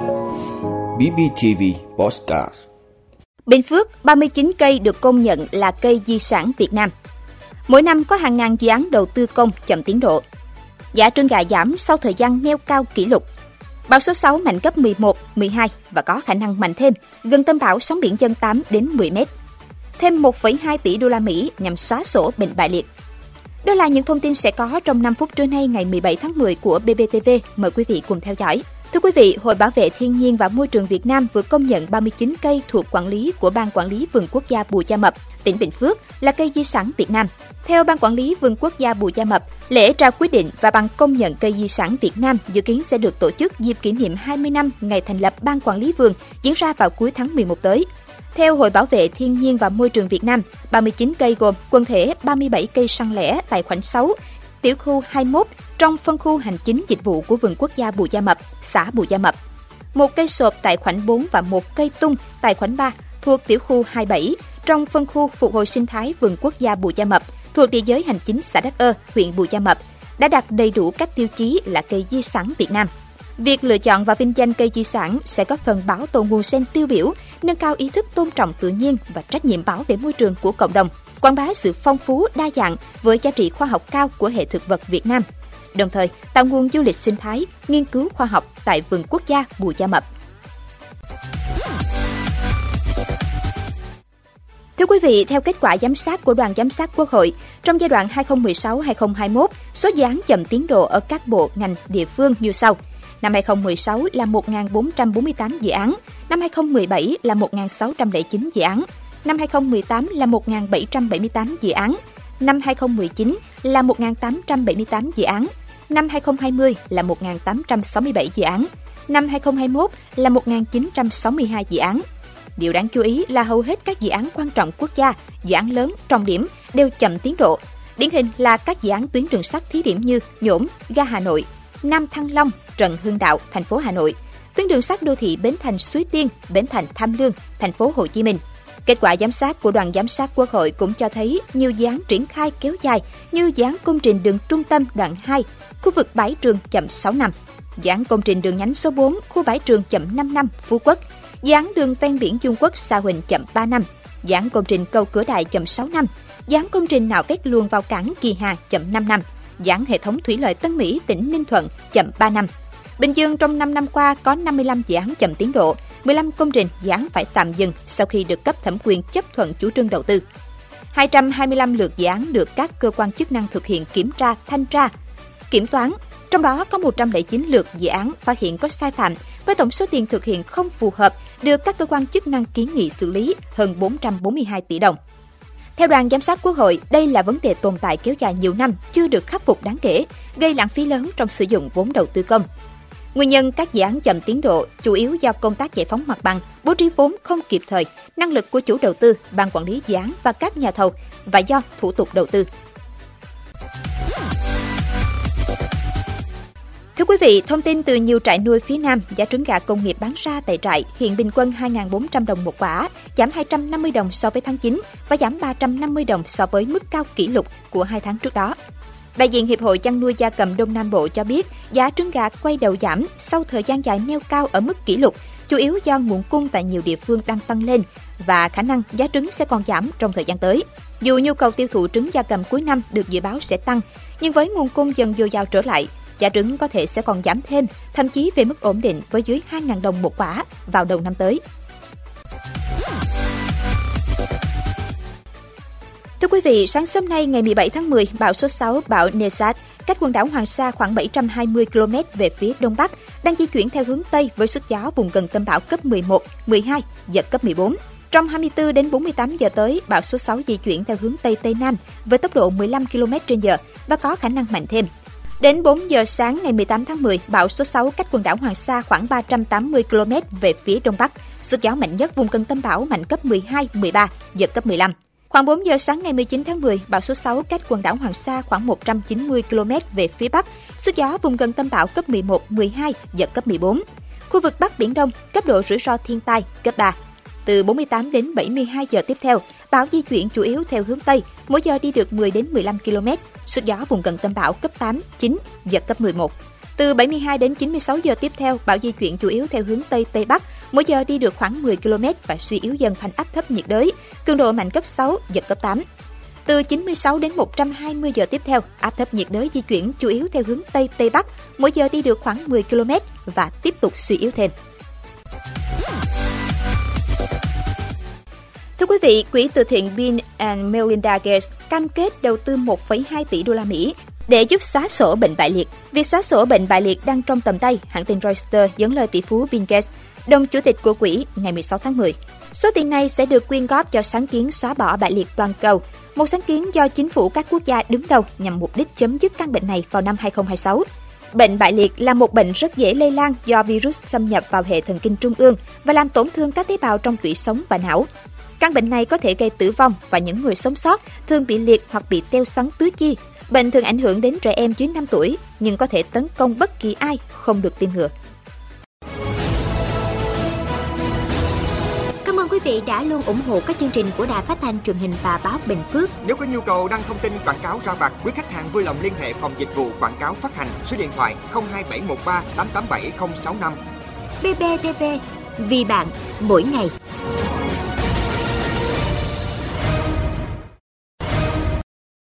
BBTV Postcard Bình Phước, 39 cây được công nhận là cây di sản Việt Nam. Mỗi năm có hàng ngàn dự án đầu tư công chậm tiến độ. Giá trứng gà giảm sau thời gian neo cao kỷ lục. Bão số 6 mạnh cấp 11, 12 và có khả năng mạnh thêm, gần tâm bão sóng biển dân 8 đến 10 mét. Thêm 1,2 tỷ đô la Mỹ nhằm xóa sổ bệnh bại liệt. Đó là những thông tin sẽ có trong 5 phút trưa nay ngày 17 tháng 10 của BBTV. Mời quý vị cùng theo dõi. Thưa quý vị, Hội Bảo vệ Thiên nhiên và Môi trường Việt Nam vừa công nhận 39 cây thuộc quản lý của Ban Quản lý Vườn Quốc gia Bù Gia Mập, tỉnh Bình Phước là cây di sản Việt Nam. Theo Ban Quản lý Vườn Quốc gia Bù Gia Mập, lễ trao quyết định và bằng công nhận cây di sản Việt Nam dự kiến sẽ được tổ chức dịp kỷ niệm 20 năm ngày thành lập Ban Quản lý Vườn diễn ra vào cuối tháng 11 tới. Theo Hội Bảo vệ Thiên nhiên và Môi trường Việt Nam, 39 cây gồm quần thể 37 cây săn lẻ tại khoảnh 6, tiểu khu 21 trong phân khu hành chính dịch vụ của vườn quốc gia Bù Gia Mập, xã Bù Gia Mập. Một cây sộp tại khoảnh 4 và một cây tung tại khoảnh 3 thuộc tiểu khu 27 trong phân khu phục hồi sinh thái vườn quốc gia Bù Gia Mập thuộc địa giới hành chính xã Đắc Ơ, huyện Bù Gia Mập đã đạt đầy đủ các tiêu chí là cây di sản Việt Nam. Việc lựa chọn và vinh danh cây di sản sẽ có phần bảo tồn nguồn sen tiêu biểu, nâng cao ý thức tôn trọng tự nhiên và trách nhiệm bảo vệ môi trường của cộng đồng, quảng bá sự phong phú đa dạng với giá trị khoa học cao của hệ thực vật Việt Nam, đồng thời tạo nguồn du lịch sinh thái, nghiên cứu khoa học tại vườn quốc gia Bù Gia Mập. Thưa quý vị, theo kết quả giám sát của đoàn giám sát Quốc hội, trong giai đoạn 2016-2021, số dự án chậm tiến độ ở các bộ, ngành, địa phương như sau. Năm 2016 là 1.448 dự án, năm 2017 là 1.609 dự án, năm 2018 là 1.778 dự án, năm 2019 là 1.878 dự án, năm 2020 là 1.867 dự án, năm 2021 là 1.962 dự án. Điều đáng chú ý là hầu hết các dự án quan trọng quốc gia, dự án lớn, trọng điểm đều chậm tiến độ. Điển hình là các dự án tuyến đường sắt thí điểm như Nhổn, ga Hà Nội, Nam Thăng Long, Trần Hưng Đạo, thành phố Hà Nội, tuyến đường sắt đô thị Bến Thành Suối Tiên, Bến Thành Tham Lương, thành phố Hồ Chí Minh. Kết quả giám sát của đoàn giám sát Quốc hội cũng cho thấy nhiều dự án triển khai kéo dài như dự án công trình đường trung tâm đoạn 2, khu vực bãi trường chậm 6 năm, dự án công trình đường nhánh số 4, khu bãi trường chậm 5 năm, Phú Quốc, dự án đường ven biển Trung Quốc Sa Huỳnh chậm 3 năm, dự án công trình cầu cửa đại chậm 6 năm, dự án công trình nạo vét luồng vào cảng Kỳ Hà chậm 5 năm, dự án hệ thống thủy lợi Tân Mỹ tỉnh Ninh Thuận chậm 3 năm. Bình Dương trong 5 năm qua có 55 dự án chậm tiến độ, 15 công trình dự án phải tạm dừng sau khi được cấp thẩm quyền chấp thuận chủ trương đầu tư. 225 lượt dự án được các cơ quan chức năng thực hiện kiểm tra, thanh tra, kiểm toán, trong đó có 109 lượt dự án phát hiện có sai phạm với tổng số tiền thực hiện không phù hợp được các cơ quan chức năng kiến nghị xử lý hơn 442 tỷ đồng. Theo đoàn giám sát Quốc hội, đây là vấn đề tồn tại kéo dài nhiều năm, chưa được khắc phục đáng kể, gây lãng phí lớn trong sử dụng vốn đầu tư công. Nguyên nhân các dự án chậm tiến độ chủ yếu do công tác giải phóng mặt bằng, bố trí vốn không kịp thời, năng lực của chủ đầu tư, ban quản lý dự án và các nhà thầu và do thủ tục đầu tư. Thưa quý vị, thông tin từ nhiều trại nuôi phía Nam, giá trứng gà công nghiệp bán ra tại trại hiện bình quân 2.400 đồng một quả, giảm 250 đồng so với tháng 9 và giảm 350 đồng so với mức cao kỷ lục của hai tháng trước đó. Đại diện Hiệp hội chăn nuôi gia cầm Đông Nam Bộ cho biết, giá trứng gà quay đầu giảm sau thời gian dài neo cao ở mức kỷ lục, chủ yếu do nguồn cung tại nhiều địa phương đang tăng lên và khả năng giá trứng sẽ còn giảm trong thời gian tới. Dù nhu cầu tiêu thụ trứng gia cầm cuối năm được dự báo sẽ tăng, nhưng với nguồn cung dần dồi dào trở lại, giá trứng có thể sẽ còn giảm thêm, thậm chí về mức ổn định với dưới 2.000 đồng một quả vào đầu năm tới. Quý vị, sáng sớm nay ngày 17 tháng 10, bão số 6 bão Nesat cách quần đảo Hoàng Sa khoảng 720 km về phía đông bắc, đang di chuyển theo hướng tây với sức gió vùng gần tâm bão cấp 11, 12, giật cấp 14. Trong 24 đến 48 giờ tới, bão số 6 di chuyển theo hướng tây tây nam với tốc độ 15 km/h và có khả năng mạnh thêm. Đến 4 giờ sáng ngày 18 tháng 10, bão số 6 cách quần đảo Hoàng Sa khoảng 380 km về phía đông bắc. Sức gió mạnh nhất vùng gần tâm bão mạnh cấp 12, 13, giật cấp 15. Khoảng 4 giờ sáng ngày 19 tháng 10, bão số 6 cách quần đảo Hoàng Sa khoảng 190 km về phía bắc. Sức gió vùng gần tâm bão cấp 11, 12, giật cấp 14. Khu vực Bắc Biển Đông, cấp độ rủi ro thiên tai cấp 3. Từ 48 đến 72 giờ tiếp theo, bão di chuyển chủ yếu theo hướng Tây, mỗi giờ đi được 10 đến 15 km. Sức gió vùng gần tâm bão cấp 8, 9, giật cấp 11. Từ 72 đến 96 giờ tiếp theo, bão di chuyển chủ yếu theo hướng Tây Tây Bắc, mỗi giờ đi được khoảng 10 km và suy yếu dần thành áp thấp nhiệt đới, cường độ mạnh cấp 6, giật cấp 8. Từ 96 đến 120 giờ tiếp theo, áp thấp nhiệt đới di chuyển chủ yếu theo hướng Tây Tây Bắc, mỗi giờ đi được khoảng 10 km và tiếp tục suy yếu thêm. Thưa quý vị, quỹ từ thiện Bill and Melinda Gates cam kết đầu tư 1,2 tỷ đô la Mỹ để giúp xóa sổ bệnh bại liệt. Việc xóa sổ bệnh bại liệt đang trong tầm tay, hãng tin Reuters dẫn lời tỷ phú Bill Gates, đồng chủ tịch của quỹ ngày 16 tháng 10. Số tiền này sẽ được quyên góp cho sáng kiến xóa bỏ bại liệt toàn cầu, một sáng kiến do chính phủ các quốc gia đứng đầu nhằm mục đích chấm dứt căn bệnh này vào năm 2026. Bệnh bại liệt là một bệnh rất dễ lây lan do virus xâm nhập vào hệ thần kinh trung ương và làm tổn thương các tế bào trong tủy sống và não. Căn bệnh này có thể gây tử vong và những người sống sót thường bị liệt hoặc bị teo xoắn tứ chi. Bệnh thường ảnh hưởng đến trẻ em dưới 5 tuổi, nhưng có thể tấn công bất kỳ ai không được tiêm ngừa. Cảm ơn quý vị đã luôn ủng hộ các chương trình của Đài Phát thanh truyền hình và báo Bình Phước. Nếu có nhu cầu đăng thông tin quảng cáo ra vặt, quý khách hàng vui lòng liên hệ phòng dịch vụ quảng cáo phát hành số điện thoại 02713 887065. BBTV, vì bạn, mỗi ngày.